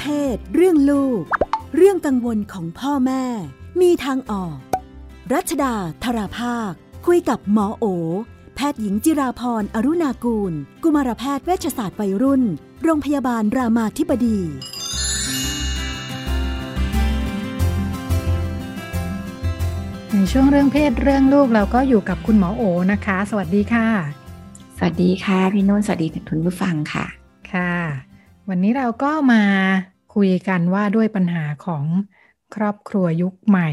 เพศ เรื่องลูก เรื่องกังวลของพ่อแม่ มีทางออก รัชดาธราภาค คุยกับหมอโอ แพทย์หญิงจิราพรอรุณากูล กุมารแพทย์เวชศาสตร์วัยรุ่น โรงพยาบาลรามาธิบดีในช่วงเรื่องเพศเรื่องลูกเราก็อยู่กับคุณหมอโอนะคะ สวัสดีค่ะ สวัสดีค่ะ พี่นุ่นสวัสดีทุนผู้ฟังค่ะ ค่ะ วันนี้เราก็มาคุยกันว่าด้วยปัญหาของครอบครัวยุคใหม่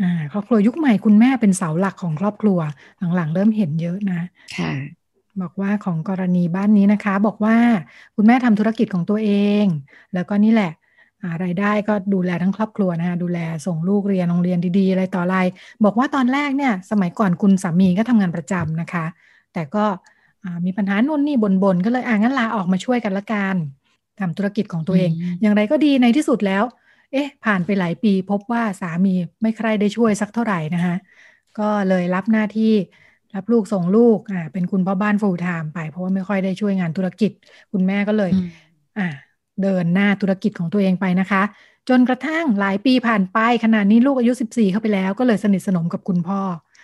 อ่าครอบครัวยุคใหม่คุณแม่เป็นเสาหลักของครอบครัว หลังๆ เริ่มเห็นเยอะนะค่ะบอกว่าของกรณีบ้านนี้นะคะ บอกว่าคุณแม่ทำธุรกิจของตัวเอง แล้วก็นี่แหละรายได้ก็ดูแลทั้งครอบครัวนะคะดูแลส่งลูกเรียนโรงเรียนดีๆอะไรต่ออะไร บอกว่าตอนแรกเนี่ย สมัยก่อนคุณสามีก็ทำงานประจำนะคะ แต่ก็มีปัญหาโน่นนี่บนๆก็เลยอ่างั้นลาออกมาช่วยกันละกัน ทำธุรกิจของตัวเอง อย่างไรก็ดีในที่สุดแล้ว เอ๊ะ ผ่านไปหลายปีพบว่าสามีไม่ใครได้ช่วยสักเท่าไหร่นะคะก็เลยรับหน้าที่รับลูกส่งลูกอ่าเป็นคุณพ่อบ้านฟูลไทม์ไป เพราะว่าไม่ค่อยได้ช่วยงานธุรกิจ คุณแม่ก็เลย อ่า เดินหน้าธุรกิจของตัวเองไปนะคะ จนกระทั่งหลายปีผ่านไปขนาดนี้ลูกอายุ 14 เข้าไปแล้ว ก็เลยสนิทสนมกับคุณพ่อ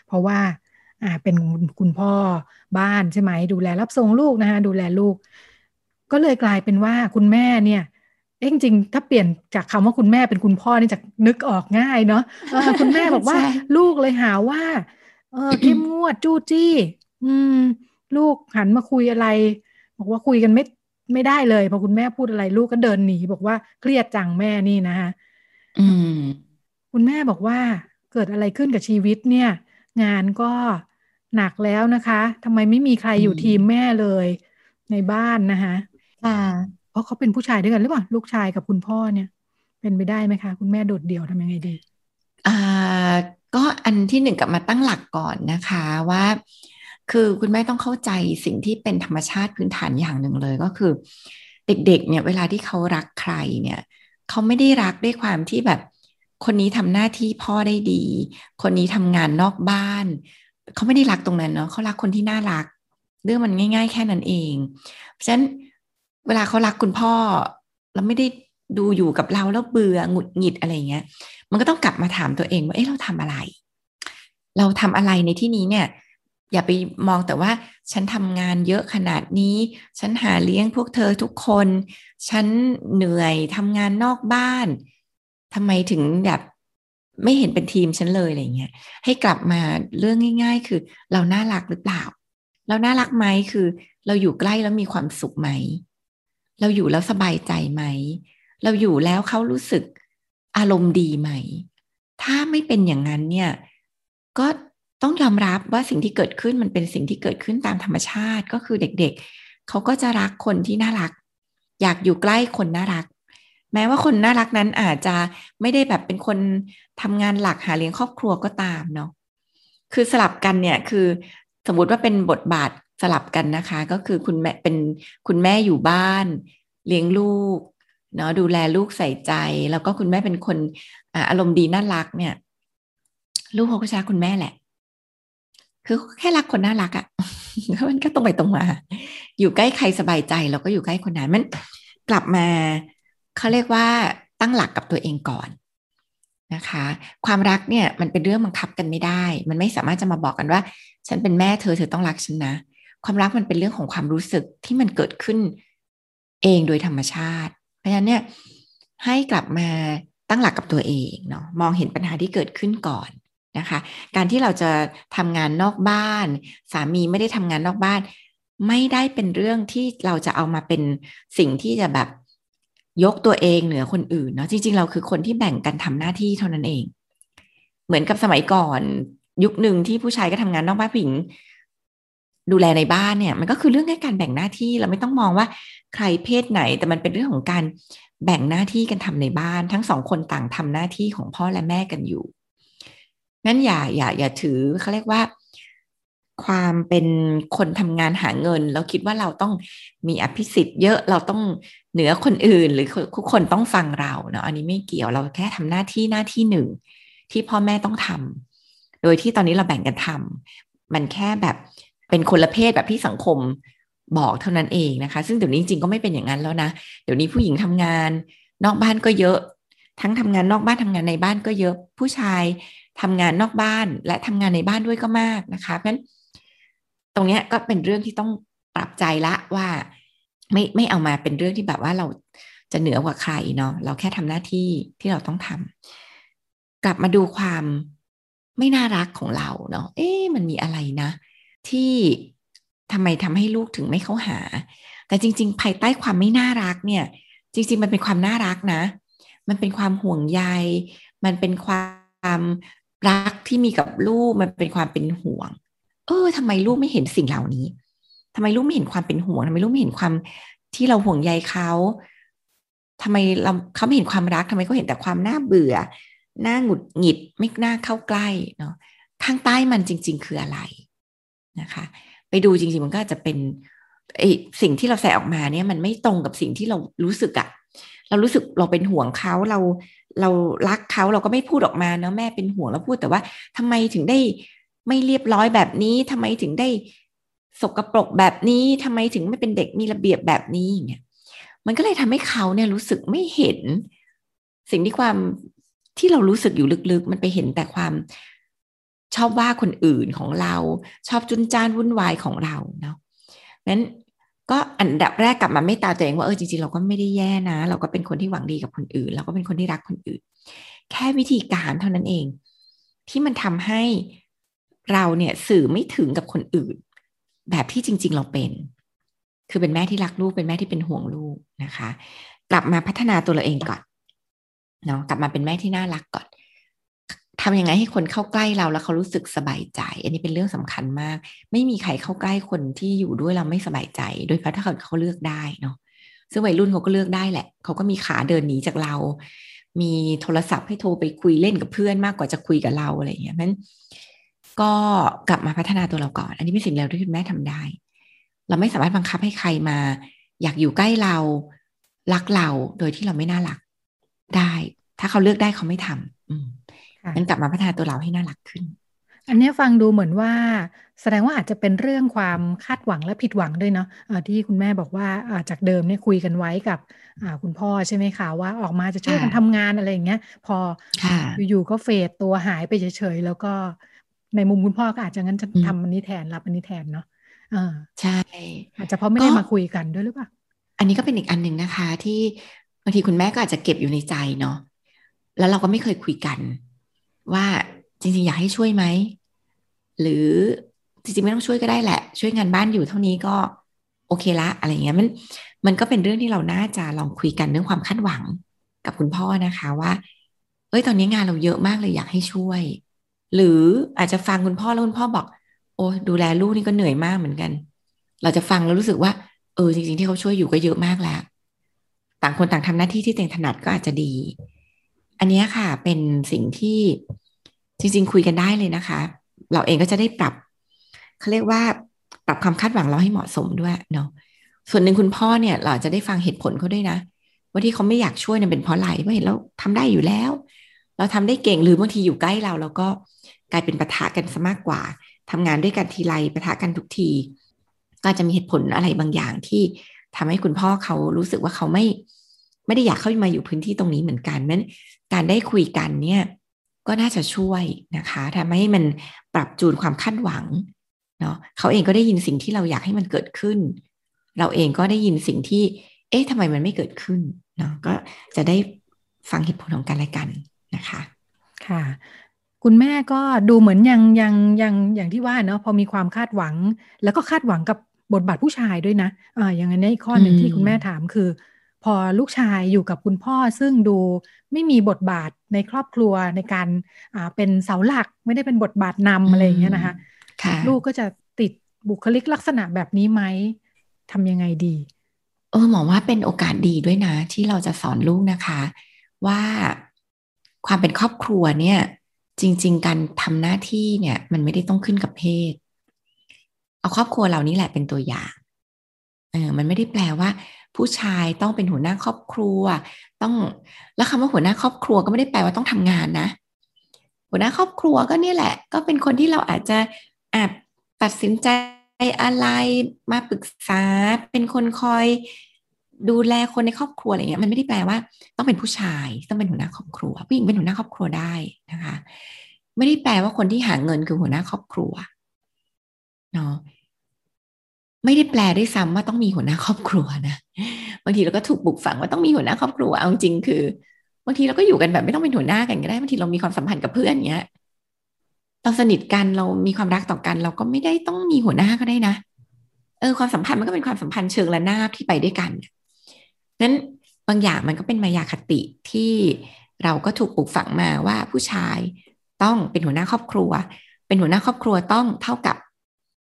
เพราะว่าอ่าเป็นคุณพ่อบ้านใช่ไหมดูแลรับส่งลูกนะคะดูแลลูก ก็เลยกลายเป็นว่าคุณแม่เนี่ยเอ้จริงๆถ้าเปลี่ยนจากคำว่าคุณแม่เป็นคุณพ่อนี่จะนึกออกง่ายเนาะคุณแม่บอกว่าลูกเลยหาว่า เออเข้มงวดจู้จี้ อืม ลูกหันมาคุยอะไร บอกว่าคุยกันไม่ไม่ได้เลยพอคุณแม่พูดอะไร ลูกก็เดินหนี บอกว่าเครียดจังแม่นี่นะคะอืมคุณแม่บอกว่าเกิดอะไรขึ้นกับชีวิตเนี่ย งานก็หนักแล้วนะคะทำไมไม่มีใครอยู่ทีมแม่เลย ในบ้านนะคะ ค่ะเพราะเขาเป็นผู้ชายด้วยกันหรือเปล่าลูกชายกับคุณพ่อเนี่ย เป็นไปได้ไหมคะ คุณแม่โดดเดี่ยวทำยังไงดีอ่าก็อันที่หนึ่งกลับมาตั้งหลักก่อนนะคะว่า คือคุณแม่ต้องเข้าใจสิ่งที่เป็นธรรมชาติพื้นฐานอย่างหนึ่งเลยก็คือ เด็กๆ เนี่ยเวลาที่เขารักใครเนี่ยเขาไม่ได้รักด้วยความที่แบบ คนนี้ทำหน้าที่พ่อได้ดี คนนี้ทำงานนอกบ้านเขาไม่ได้รักตรงนั้นเนาะเขารักคนที่น่ารัก เรื่องมันง่าย ๆ แค่นั้นเอง เพราะฉะนั้น เวลาเขารักคุณพ่อเราไม่ได้ดูอยู่กับเราแล้วเบื่อหงุดหงิดอะไรเงี้ย มันก็ต้องกลับมาถามตัวเองว่าเอ๊ะเราทำอะไร เราทำอะไรในที่นี้เนี่ย อย่าไปมองแต่ว่า ฉันทำงานเยอะขนาดนี้ ฉันหาเลี้ยงพวกเธอทุกคน ฉันเหนื่อยทำงานนอกบ้านทำไมถึงแบบไม่เห็นเป็นทีมฉันเลยอะไรเงี้ย ให้กลับมาเรื่องง่าย ๆ คือเราน่ารักหรือเปล่า เราน่ารักไหมคือ เราอยู่ใกล้แล้วมีความสุขไหม เราอยู่แล้วสบายใจไหม เราอยู่แล้วเขารู้สึกอารมณ์ดีไหม ถ้าไม่เป็นอย่างนั้นเนี่ย ก็ต้องยอมรับว่าสิ่งที่เกิดขึ้นมันเป็นสิ่งที่เกิดขึ้นตามธรรมชาติก็คือเด็กๆ เขาก็จะรักคนที่น่ารัก อยากอยู่ใกล้คนน่ารัก แม้ว่าคนน่ารักนั้นอาจจะไม่ได้แบบเป็นคนทำงานหลักหาเลี้ยงครอบครัวก็ตามเนาะคือสลับกันเนี่ยคือสมมติว่าเป็นบทบาท สลับกันนะคะ ก็คือคุณแม่เป็นคุณแม่อยู่บ้าน เลี้ยงลูกเนาะดูแลลูกใส่ใจ แล้วก็คุณแม่เป็นคนอารมณ์ดีน่ารักเนี่ย ลูกเขาก็ชาคุณแม่แหละ คือแค่รักคนน่ารักอะ่ะมันก็ตรงไปตรงมา อยู่ใกล้ใครสบายใจเราก็อยู่ใกล้คนนั้นมันกลับมาเขาเรียกว่าตั้งหลักกับตัวเองก่อนนะคะ ความรักเนี่ยมันเป็นเรื่องบังคับกันไม่ได้ มันไม่สามารถจะมาบอกกันว่า ฉันเป็นแม่เธอเธอต้องรักฉันนะ ความรักมันเป็นเรื่องของความรู้สึกที่มันเกิดขึ้นเองโดยธรรมชาติ เพราะฉะนั้นเนี่ยให้กลับมาตั้งหลักกับตัวเองเนาะมองเห็นปัญหาที่เกิดขึ้นก่อนนะคะ การที่เราจะทำงานนอกบ้าน สามีไม่ได้ทำงานนอกบ้าน ไม่ได้เป็นเรื่องที่เราจะเอามาเป็นสิ่งที่จะแบบยกตัวเองเหนือคนอื่นเนาะจริง ๆ เราคือคนที่แบ่งกันทำหน้าที่เท่านั้นเอง เหมือนกับสมัยก่อนยุคหนึ่งที่ผู้ชายก็ทำงานนอกบ้านผู้หญิง ดูแลในบ้านเนี่ย มันก็คือเรื่องแค่การแบ่งหน้าที่เราไม่ต้องมองว่าใครเพศไหน แต่มันเป็นเรื่องของการแบ่งหน้าที่กันทำในบ้าน ทั้งสองคนต่างทำหน้าที่ของพ่อและแม่กันอยู่งั้นอย่าอย่าอย่าถือเขาเรียกว่า ความเป็นคนทำงานหาเงิน แล้วคิดว่าเราต้องมีอภิสิทธิ์เยอะเราต้องเหนือคนอื่น หรือทุกคนต้องฟังเราเนาะอันนี้ไม่เกี่ยวเราแค่ทำหน้าที่หน้าที่หนึ่งที่พ่อแม่ต้องทำโดยที่ตอนนี้เราแบ่งกันทำมันแค่แบบ เป็นคนละเพศแบบที่สังคมบอกเท่านั้นเองนะคะ ซึ่งเดี๋ยวนี้จริงๆก็ไม่เป็นอย่างนั้นแล้วนะ เดี๋ยวนี้ผู้หญิงทำงาน นอกบ้านก็เยอะ ทั้งทำงานนอกบ้านทำงานในบ้านก็เยอะ ผู้ชายทำงานนอกบ้านและทำงานในบ้านด้วยก็มากนะคะเพราะฉะนั้นตรงนี้ก็เป็นเรื่องที่ต้องปรับใจละว่าไม่ไม่เอามาเป็นเรื่องที่แบบว่าเราจะเหนือกว่าใครเนาะเราแค่ทำหน้าที่ที่เราต้องทำกลับมาดูความไม่น่ารักของเราเนาะเอ๊ะมันมีอะไรนะ ที่ทำไมทำให้ลูกถึงไม่เข้าหา แต่จริง ๆ ภายใต้ความไม่น่ารักเนี่ย จริง ๆ มันเป็นความน่ารักนะ มันเป็นความห่วงใย มันเป็นความรักที่มีกับลูก มันเป็นความเป็นห่วง เออทำไมลูกไม่เห็นสิ่งเหล่านี้ทำไมลูกไม่เห็นความเป็นห่วงทำไมลูกไม่เห็นความที่เราห่วงใยเขาทำไมเราเขาไม่เห็นความรักทำไมเขาเห็นแต่ความน่าเบื่อ น่าหงุดหงิด ไม่น่าเข้าใกล้เนาะข้างใต้มันจริง ๆ คืออะไร นะคะ ไปดูจริงๆมันก็จะเป็นไอสิ่งที่เราใส่ออกมาเนี่ยมันไม่ตรงกับสิ่งที่เรารู้สึกอะเรารู้สึกเราเป็นห่วงเขาเราเรารักเขาเราก็ไม่พูดออกมาเนาะแม่เป็นห่วงเราพูดแต่ว่าทำไมถึงได้ไม่เรียบร้อยแบบนี้ทำไมถึงได้สกรปรกแบบนี้ทำไมถึงไม่เป็นเด็กมีระเบียบแบบนี้อย่างเงี้ยมันก็เลยทำให้เขาเนี่ยรู้สึกไม่เห็น สิ่งที่ความที่เรารู้สึกอยู่ลึกๆ มันไปเห็นแต่ความ ชอบว่าคนอื่นของเรา ชอบจุนจ้านวุ่นวายของเราเนาะนั้นก็อันดับแรกกลับมาไม่ตาตัวเองว่าเออจริงๆเราก็ไม่ได้แย่นะ เราก็เป็นคนที่หวังดีกับคนอื่น เราก็เป็นคนที่รักคนอื่น แค่วิธีการเท่านั้นเอง ที่มันทำให้เราเนี่ยสื่อไม่ถึงกับคนอื่น แบบที่จริง ๆ เราเป็น คือเป็นแม่ที่รักลูกเป็นแม่ที่เป็นห่วงลูกนะคะ กลับมาพัฒนาตัวเราเองก่อนเนาะกลับมาเป็นแม่ที่น่ารักก่อน ทำยังไงให้คนเข้าใกล้เราแล้วเขารู้สึกสบายใจ อันนี้เป็นเรื่องสำคัญมาก ไม่มีใครเข้าใกล้คนที่อยู่ด้วยเราไม่สบายใจ โดยเฉพาะถ้าเขาเลือกได้เนาะซึ่งวัยรุ่นเขาก็เลือกได้แหละ เขาก็มีขาเดินหนีจากเรา มีโทรศัพท์ให้โทรไปคุยเล่นกับเพื่อนมากกว่าจะคุยกับเราอะไรอย่างเงี้ยนั้นก็กลับมาพัฒนาตัวเราก่อน อันนี้เป็นสิ่งเดียวที่คุณแม่ทำได้ เราไม่สามารถบังคับให้ใครมา อยากอยู่ใกล้เรารักเราโดยที่เราไม่น่ารักได้ ถ้าเขาเลือกได้เขาไม่ทำอืม งั้นกลับมาพัฒนาตัวเราให้น่ารักขึ้น อันนี้ฟังดูเหมือนว่า แสดงว่าอาจจะเป็นเรื่องความคาดหวังและผิดหวังด้วยเนาะะที่คุณแม่บอกว่าจากเดิมเนี่ยคุยกันไว้กับคุณพ่อใช่ไหมคะว่าออกมาจะช่วยกันทำงานอะไรอย่างเงี้ย พออยู่ๆก็เฟดตัวหายไปเฉยๆแล้วก็ในมุมคุณพ่อก็อาจจะงั้นจะทำอันนี้แทนรับอันนี้แทนเนาะอ่าใช่ อาจจะเพราะไม่ได้มาคุยกันด้วยหรือเปล่า อันนี้ก็เป็นอีกอันหนึ่งนะคะ ที่บางทีคุณแม่ก็อาจจะเก็บอยู่ในใจเนาะแล้วเราก็ไม่เคยคุยกัน ว่าจริงๆ อยากให้ช่วยไหม หรือจริงๆ ไม่ต้องช่วยก็ได้แหละ ช่วยงานบ้านอยู่เท่านี้ก็โอเคละ อะไรเงี้ยมันมันก็เป็นเรื่องที่เราน่าจะลองคุยกันเรื่องความคาดหวังกับคุณพ่อนะคะว่า เอ้ยตอนนี้งานเราเยอะมากเลยอยากให้ช่วย หรืออาจจะฟังคุณพ่อแล้วคุณพ่อบอก โอ้ดูแลลูกนี่ก็เหนื่อยมากเหมือนกัน เราจะฟังแล้วรู้สึกว่า เออจริง ๆ ที่เขาช่วยอยู่ก็เยอะมากแล้ว ต่างคนต่างทำหน้าที่ที่ตัวเองถนัดก็อาจจะดี อันนี้ค่ะเป็นสิ่งที่จริง ๆ คุยกันได้เลยนะคะ เราเองก็จะได้ปรับเขาเรียกว่าปรับความคาดหวังเราให้เหมาะสมด้วยเนาะส่วนหนึ่งคุณพ่อเนี่ย เราจะได้ฟังเหตุผลเขาด้วยนะ ว่าที่เขาไม่อยากช่วยเนี่ยเป็นเพราะอะไรเพราเห็นแล้วทำได้อยู่แล้ว เราทำได้เก่งหรือบางทีอยู่ใกล้เราแล้วก็กลายเป็นปะทะกันซะมากกว่าทำงานด้วยกันทีไรปะทะกันทุกที ก็จะมีเหตุผลอะไรบางอย่างที่ทำให้คุณพ่อเขารู้สึกว่าเขาไม่ไม่ได้อยากเข้ามาอยู่พื้นที่ตรงนี้เหมือนกันนั้น การได้คุยกันเนี่ยก็น่าจะช่วยนะคะทำให้มันปรับจูนความคาดหวังเนาะเขาเองก็ได้ยินสิ่งที่เราอยากให้มันเกิดขึ้น เราเองก็ได้ยินสิ่งที่ เอ๊ะทำไมมันไม่เกิดขึ้นเนาะก็จะได้ฟังเหตุผลของกันและกันนะคะค่ะ คุณแม่ก็ดูเหมือนยังยังยังอย่างที่ว่าเนาะพอมีความคาดหวัง แล้วก็คาดหวังกับบทบาทผู้ชายด้วยนะอ่าอย่างนี้อีกข้อหนึ่งที่คุณแม่ถามคือ พอลูกชายอยู่กับคุณพ่อซึ่งดูไม่มีบทบาทในครอบครัวในการอ่าเป็นเสาหลักไม่ได้เป็นบทบาทนำอะไรอย่างเงี้ยนะคะลูกก็จะติดบุคลิกลักษณะแบบนี้ไหมทำยังไงดี เออหมอว่าเป็นโอกาสดีด้วยนะ ที่เราจะสอนลูกนะคะ ว่าความเป็นครอบครัวเนี่ย จริง ๆ การทำหน้าที่เนี่ย มันไม่ได้ต้องขึ้นกับเพศ เอาครอบครัวเรานี่แหละเป็นตัวอย่างเออมันไม่ได้แปลว่า ผู้ชายต้องเป็นหัวหน้าครอบครัว ต้องแล้วคำว่าหัวหน้าครอบครัวก็ไม่ได้แปลว่าต้องทำงานนะ หัวหน้าครอบครัวก็นี่แหละ ก็เป็นคนที่เราอาจจะอาจตัดสินใจอะไรมาปรึกษา เป็นคนคอยดูแลคนในครอบครัวอะไรเงี้ยมันไม่ได้แปลว่า ต้องเป็นผู้ชายต้องเป็นหัวหน้าครอบครัว ผู้หญิงเป็นหัวหน้าครอบครัวได้นะคะ ไม่ได้แปลว่าคนที่หาเงินคือหัวหน้าครอบครัวเนาะ ไม่ได้แปลได้ซ้ำว่าต้องมีหัวหน้าครอบครัวนะบางทีเราก็ถูกปลูกฝังว่าต้องมีหัวหน้าครอบครัวเอาจริงคือบางทีเราก็อยู่กันแบบไม่ต้องเป็นหัวหน้ากันก็ได้บางทีเรามีความสัมพันธ์กับเพื่อนเงี้ยเราสนิทกันเรามีความรักต่อกัน เราก็ไม่ได้ต้องมีหัวหน้าก็ได้นะเออความสัมพันธ์มันก็เป็นความสัมพันธ์เชิงระนาบที่ไปด้วยกันนั้นบางอย่างมันก็เป็นมายาคติที่เราก็ถูกปลูกฝังมาว่าผู้ชายต้องเป็นหัวหน้าครอบครัว เป็นหัวหน้าครอบครัวต้องเท่ากับ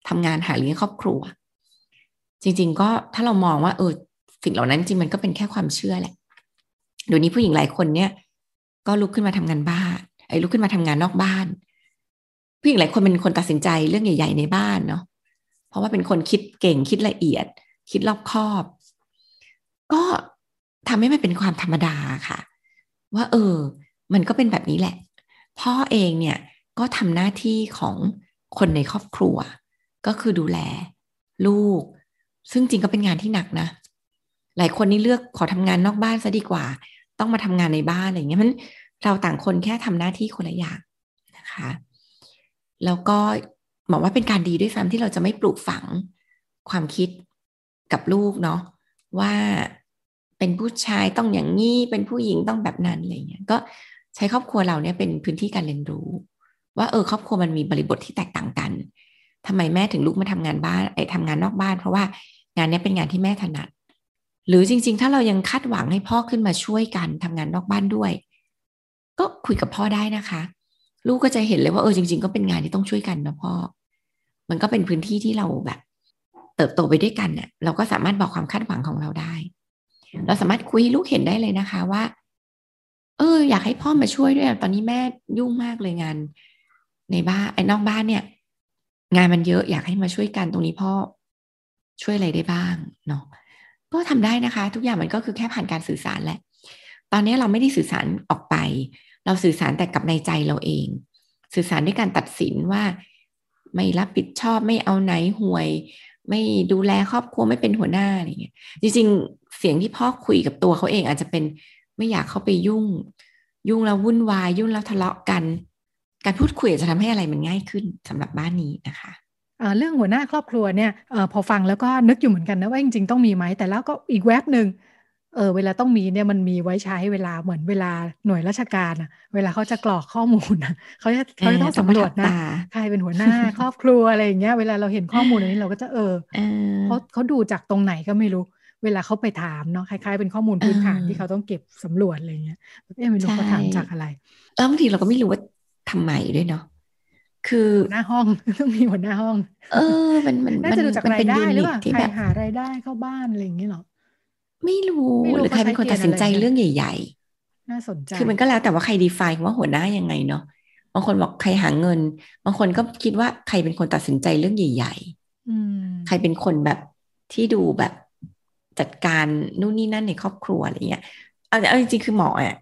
ทำงานหาเลี้ยงครอบครัว จริง ๆ ก็ถ้าเรามองว่าเออสิ่งเหล่านั้นจริงมันก็เป็นแค่ความเชื่อแหละเดี๋ยวนี้ผู้หญิงหลายคนเนี่ย ก็ลุกขึ้นมาทำงานบ้านไอ้ลุกขึ้นมาทำงานนอกบ้าน ผู้หญิงหลายคนเป็นคนตัดสินใจเรื่องใหญ่ ๆ ในบ้านเนาะเพราะว่าเป็นคนคิดเก่งคิดละเอียด คิดรอบคอบ ก็ทำให้มันเป็นความธรรมดาค่ะ ว่า เออ มันก็เป็นแบบนี้แหละ พ่อเองเนี่ยก็ทำหน้าที่ของคนในครอบครัว ก็คือดูแล ลูก ซึ่งจริงก็เป็นงานที่หนักนะ หลายคนนี่เลือกขอทำงานนอกบ้านซะดีกว่า ต้องมาทำงานในบ้านอะไรเงี้ยมันเราต่างคนแค่ทำหน้าที่คนละอย่างนะคะ แล้วก็บอกว่าเป็นการดีด้วยซ้ำที่เราจะไม่ปลูกฝังความคิดกับลูกเนาะว่าเป็นผู้ชายต้องอย่างนี้เป็นผู้หญิงต้องแบบนั้นอะไรเงี้ยก็ใช้ครอบครัวเราเนี่ยเป็นพื้นที่การเรียนรู้ ว่าเออครอบครัวมันมีบริบทที่แตกต่างกันทำไมแม่ถึงลูกมาทำงานบ้านไอ้ทำงานนอกบ้าน เพราะว่า งานนี้เป็นงานที่แม่ถนัด หรือจริง ๆ ถ้าเรายังคาดหวังให้พ่อขึ้นมาช่วยกันทำงานนอกบ้านด้วย ก็คุยกับพ่อได้นะคะ ลูกก็จะเห็นเลยว่าเออจริง ๆ ก็เป็นงานที่ต้องช่วยกันนะพ่อ มันก็เป็นพื้นที่ที่เราแบบ เติบโตไปด้วยกันเนี่ยเราก็สามารถบอกความคาดหวังของเราได้ เราสามารถคุยให้ลูกเห็นได้เลยนะคะว่า เออ อยากให้พ่อมาช่วยด้วยตอนนี้แม่ยุ่งมากเลยงาน ในบ้านไอ้นอกบ้านเนี่ย งานมันเยอะอยากให้มาช่วยกันตรงนี้พ่อ ช่วยอะไรได้บ้างเนาะก็ทำได้นะคะ ทุกอย่างมันก็คือแค่ผ่านการสื่อสารแหละ ตอนนี้เราไม่ได้สื่อสารออกไป เราสื่อสารแต่กับในใจเราเอง สื่อสารด้วยการตัดสินว่า ไม่รับผิดชอบไม่เอาไหนห่วย ไม่ดูแลครอบครัวไม่เป็นหัวหน้าอะไรเงี้ยจริงๆ เสียงที่พ่อคุยกับตัวเขาเองอาจจะเป็นไม่อยากเข้าไปยุ่ง ยุ่งแล้ววุ่นวาย ยุ่งแล้วทะเลาะกัน การพูดคุยจะทำให้อะไรมันง่ายขึ้นสำหรับบ้านนี้นะคะ เรื่องหัวหน้าครอบครัวเนี่ยอพอฟังแล้วก็นึกอยู่เหมือนกันนะว่าจริงๆต้องมีไหมแต่แล้วก็อีกแวบหนึ่งเออเวลาต้องมีเนี่ยมันมีไว้ใช้เวลาเหมือนเวลาหน่วยราชการอะเวลาเขาจะกรอกข้อมูลนะเขาจะเขาจะต้องสำรวจนะใครเป็นหัวหน้าครอบครัวอะไรอย่างเงี้ยเวลาเราเห็นข้อมูลอันนี้เราก็จะเออเขาเขาดูจากตรงไหนก็ไม่รู้ เวลาเขาไปถามเนาะคล้ายๆเป็นข้อมูลพื้นฐานที่เขาต้องเก็บสำรวจอะไรเงี้ยเอ๊ะไม่รู้เขาถามจากอะไรแล้วบางทีเราก็ไม่รู้ว่าทำไมด้วยเนาะ คือหน้าห้องต้องมีหัวหน้าห้อง เออ มันมันน่าจะดูจากรายได้หรือเปล่าใครหารายได้เข้าบ้านอะไรอย่างเงี้ยหรอไม่รู้หรือใครเป็นคนตัดสินใจเรื่องใหญ่ ๆ น่าสนใจคือมันก็แล้วแต่ว่าใครดีไฟว่าหัวหน้ายังไงเนาะบางคนบอกใครหาเงิน บางคนก็คิดว่าใครเป็นคนตัดสินใจเรื่องใหญ่ๆใครเป็นคนแบบที่ดูแบบจัดการนู่นนี่นั่นในครอบครัวอะไรเงี้ยเอาจริงๆคือหมออะ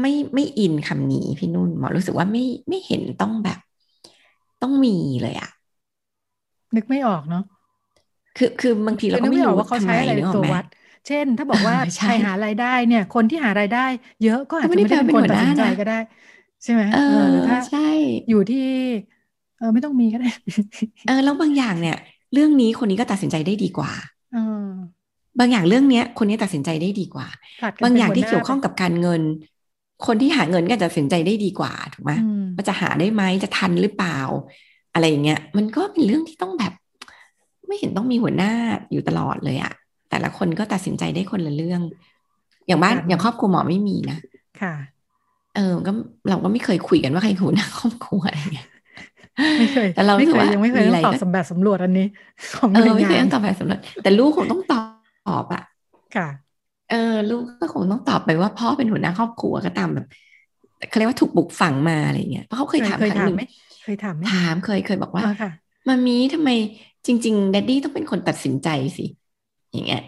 ไม่ไม่อินคำนี้พี่นุ่นหมอรู้สึกว่าไม่ไม่เห็นต้องแบบ ต้องมีเลยอะนึกไม่ออกเนาะคือคือบางทีเราก็ไม่รู้ว่าเขาใช้อะไรเป็นตัววัด เช่น ถ้าบอกว่าใครหารายได้เนี่ย คนที่หารายได้ เยอะก็อาจจะไม่ได้เป็นคนตัดสินใจก็ได้ ใช่ไหมเออถ้าใช่อยู่ที่ เออไม่ต้องมีก็ได้เออแล้วบางอย่างเนี่ย เรื่องนี้คนนี้ก็ตัดสินใจได้ดีกว่าบางอย่างเรื่องเนี้ย คนนี้ตัดสินใจได้ดีกว่า บางอย่างที่เกี่ยวข้องกับการเงิน คนที่หาเงินก็จะตัดสินใจได้ดีกว่าถูกไหมว่าจะหาได้ไหมจะทันหรือเปล่า อะไรอย่างเงี้ย มันก็เป็นเรื่องที่ต้องแบบ ไม่เห็นต้องมีหัวหน้าอยู่ตลอดเลยอะแต่ละคนก็ตัดสินใจได้คนละเรื่อง อย่างบ้านอย่างครอบครัวหมอไม่มีนะค่ะ เออก็เราก็ไม่เคยคุยกันว่าใครหัวหน้าครอบครัวอะไรเงี้ยไม่เคยแต่เราไม่เคยยังไม่เคยต้องตอบสำแบบสำรวจอันนี้ ของเออไม่เคยต้องตอบแบบสำรวจแต่ลูกคงต้องตอบอะค่ะ เออลูกก็คงต้องตอบไปว่าพ่อเป็นหัวหน้าครอบครัวก็ตามแบบเขาเรียกว่าถูกบุกฝังมาอะไรเงี้ยเพราะเขาเคยถามครั้งหนึ่งเคยถามไหมถามเคยเคยบอกว่ามามีทำไมจริงๆแดดดี้ต้องเป็นคนตัดสินใจสิ อย่างเงี้ย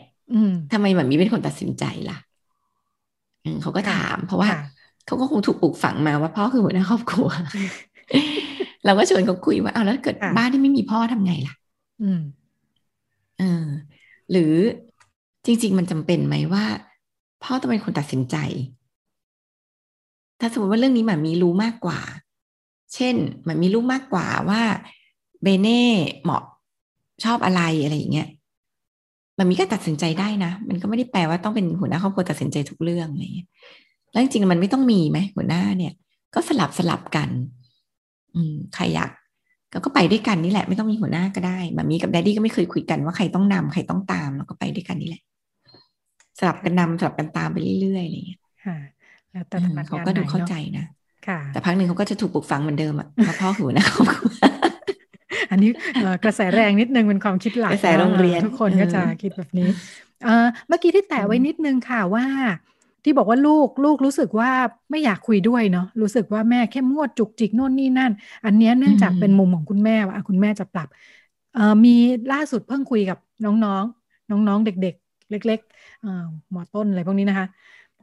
ทำไมมามีเป็นคนตัดสินใจล่ะเขาก็ถาม เพราะว่าเขาก็คงถูกปลูกฝังมาว่าพ่อคือหัวหน้าครอบครัว เราก็ชวนเขาคุยว่าเอาแล้วเกิดบ้านที่ไม่มีพ่อทำไงล่ะ อืมเออหรือ จริง ๆ มันจำเป็นไหมว่า พ่อต้องเป็นคนตัดสินใจ ถ้าสมมติว่าเรื่องนี้หมามีรู้มากกว่า เช่นหมามีรู้มากกว่าว่าเบเน่เหมาะชอบอะไรอะไรอย่างเงี้ยมันมีก็ตัดสินใจได้นะ มันก็ไม่ได้แปลว่าต้องเป็นหัวหน้าครอบครัวตัดสินใจทุกเรื่องอะไรอย่างเงี้ยแล้วจริงๆมันไม่ต้องมีไหมหัวหน้าเนี่ย ก็สลับสลับกัน อืมใครอยากก็ไปด้วยกันนี่แหละ ไม่ต้องมีหัวหน้าก็ได้มามีกับแดดดี้ก็ไม่เคยคุยกันว่าใครต้องนำใครต้องตามแล้วก็ไปด้วยกันนี่แหละ สลับกันนำสลับกันตามไปเรื่อยๆอะไรอย่างเงี้ยค่ะ แล้วแต่เขาก็ดูเข้าใจนะค่ะ แต่พักหนึ่งเขาก็จะถูกปลูกฝังเหมือนเดิมอะเพราะพ่อหัวหน้าครอบครัวอันนี้กระแสแรงนิดนึงเป็นความคิดหลักกระแสโรงเรียนทุกคนก็จะคิดแบบนี้เมื่อกี้ที่แตะไว้นิดนึงค่ะว่า ที่บอกว่าลูกลูกรู้สึกว่าไม่อยากคุยด้วยเนาะรู้สึกว่าแม่เข้มงวดจุกจิกโน่นนี่นั่น อันนี้เนื่องจากเป็นมุมของคุณแม่ว่าคุณแม่จะปรับมีล่าสุดเพิ่งคุยกับน้องๆ น้องๆเด็กๆ เล็กๆหมอต้นอะไรพวกนี้นะคะ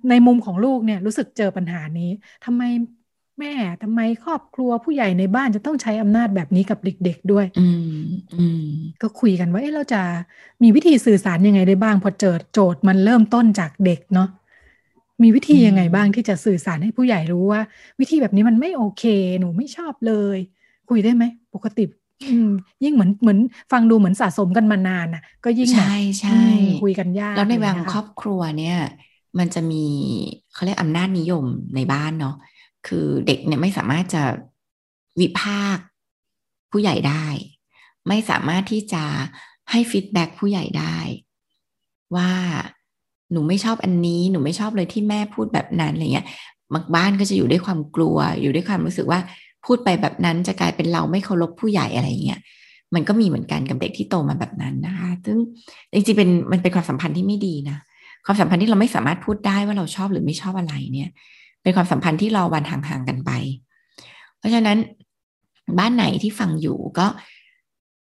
ในมุมของลูกเนี่ยรู้สึกเจอปัญหานี้ทำไมแม่ทำไมครอบครัวผู้ใหญ่ในบ้านจะต้องใช้อำนาจแบบนี้กับเด็ก ๆด้วย อืมอืมก็คุยกันว่าเอ๊ะเราจะมีวิธีสื่อสารยังไงได้บ้าง พอเจอโจทย์มันเริ่มต้นจากเด็กเนาะมีวิธียังไงบ้างที่จะสื่อสารให้ผู้ใหญ่รู้ว่า วิธีแบบนี้มันไม่โอเค หนูไม่ชอบเลย คุยได้ไหม ปกติ ยิ่งเหมือนเหมือนฟังดูเหมือนสะสมกันมานานอะ ก็ยิ่งใช่ใช่คุยกันยาก แล้วในแวงครอบครัวเนี่ย มันจะมีเขาเรียกอำนาจนิยมในบ้านเนาะคือเด็กเนี่ยไม่สามารถจะวิพากผู้ใหญ่ได้ ไม่สามารถที่จะให้ฟีดแบ็ผู้ใหญ่ได้ ว่าหนูไม่ชอบอันนี้หนูไม่ชอบเลยที่แม่พูดแบบนั้นอะไรเงี้ยบางบ้านก็จะอยู่ด้วยความกลัวอยู่ด้วยความรู้สึกว่า พูดไปแบบนั้นจะกลายเป็นเราไม่เคารพผู้ใหญ่อะไรเงี้ยมันก็มีเหมือนกันกับเด็กที่โตมาแบบนั้นนะคะ ซึ่งจริงๆเป็นมันเป็นความสัมพันธ์ที่ไม่ดีนะ ความสัมพันธ์ที่เราไม่สามารถพูดได้ว่าเราชอบหรือไม่ชอบอะไรเนี่ย เป็นความสัมพันธ์ที่รอวันห่างๆกันไป เพราะฉะนั้นบ้านไหนที่ฟังอยู่ก็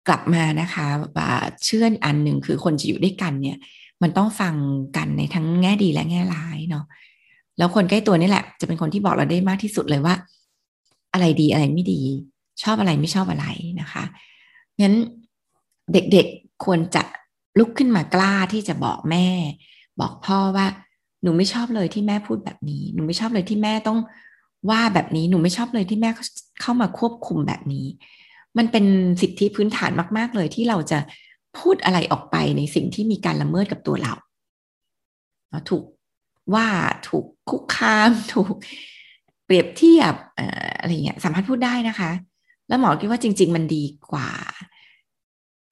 กลับมานะคะว่าเชื่ออันหนึ่งคือคนจะอยู่ด้วยกันเนี่ย มันต้องฟังกันในทั้งแง่ดีและแง่ร้ายเนาะแล้วคนใกล้ตัวนี่แหละ จะเป็นคนที่บอกเราได้มากที่สุดเลยว่า อะไรดีอะไรไม่ดี ชอบอะไรไม่ชอบอะไรนะคะงั้นเด็กๆควรจะลุกขึ้นมากล้าที่จะบอกแม่ บอกพ่อว่า หนูไม่ชอบเลยที่แม่พูดแบบนี้ หนูไม่ชอบเลยที่แม่ต้องว่าแบบนี้หนูไม่ชอบเลยที่แม่เข้ามาควบคุมแบบนี้ มันเป็นสิทธิพื้นฐานมาก ๆ เลยที่เราจะพูดอะไรออกไปในสิ่งที่มีการละเมิดกับตัวเราถูกว่าถูกคุกคามถูก รียบเทียบอะไรเงี้ยสามารถพูดได้นะคะ แล้วหมอคิดว่าจริง ๆ มันดีกว่า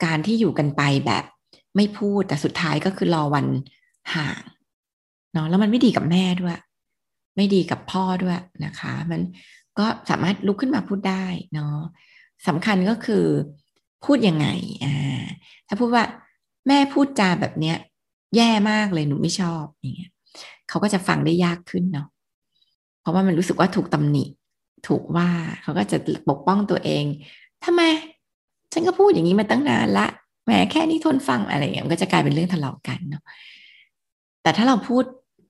การที่อยู่กันไปแบบไม่พูดแต่สุดท้ายก็คือรอวันห่างเนาะแล้วมันไม่ดีกับแม่ด้วย ไม่ดีกับพ่อด้วยนะคะ มันก็สามารถลุกขึ้นมาพูดได้เนาะสำคัญก็คือพูดยังไงอ่าถ้าพูดว่าแม่พูดจาแบบเนี้ย แย่มากเลยหนูไม่ชอบอย่างเงี้ยเขาก็จะฟังได้ยากขึ้นเนาะ เพราะว่ามันรู้สึกว่าถูกตำหนิ ถูกว่าเขาก็จะปกป้องตัวเองทำไม ฉันก็พูดอย่างนี้มาตั้งนานละแหมแค่นี้ทนฟังอะไรอย่างเงี้ยมันก็จะกลายเป็นเรื่องทะเลาะกันเนาะแต่ถ้าเราพูด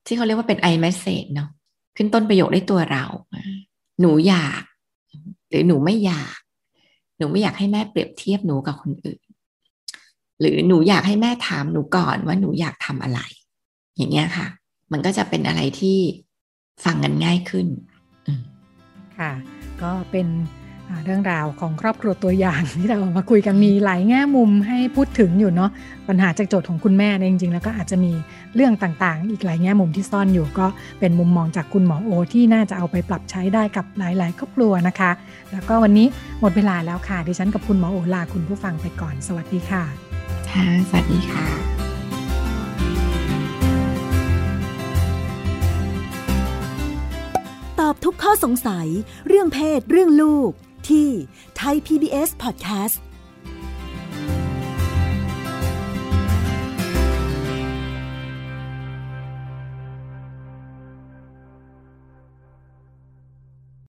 ที่เขาเรียกว่าเป็น I message เนาะขึ้นต้นประโยคได้ตัวเรา หนูอยาก หรือหนูไม่อยาก หนูไม่อยากให้แม่เปรียบเทียบหนูกับคนอื่น หรือหนูอยากให้แม่ถามหนูก่อนว่าหนูอยากทำอะไร อย่างเงี้ยค่ะ มันก็จะเป็นอะไรที่ ฟังกันง่ายขึ้นค่ะ ก็เป็นเรื่องราวของครอบครัวตัวอย่างที่เรามาคุยกันมีหลายแง่มุมให้พูดถึงอยู่เนาะปัญหาจากโจทย์ของคุณแม่จริงๆ แล้วก็อาจจะมีเรื่องต่างๆ อีกหลายแง่มุมที่ซ่อนอยู่ ก็เป็นมุมมองจากคุณหมอโอ ที่น่าจะเอาไปปรับใช้ได้กับหลายๆ ครอบครัวนะคะ แล้วก็วันนี้หมดเวลาแล้วค่ะดิฉันกับคุณหมอโอลาคุณผู้ฟังไปก่อน สวัสดีค่ะค่ะสวัสดีค่ะ อบทุกข้อสงสัย เรื่องเพศเรื่องลูก ที่ไทย PBS Podcast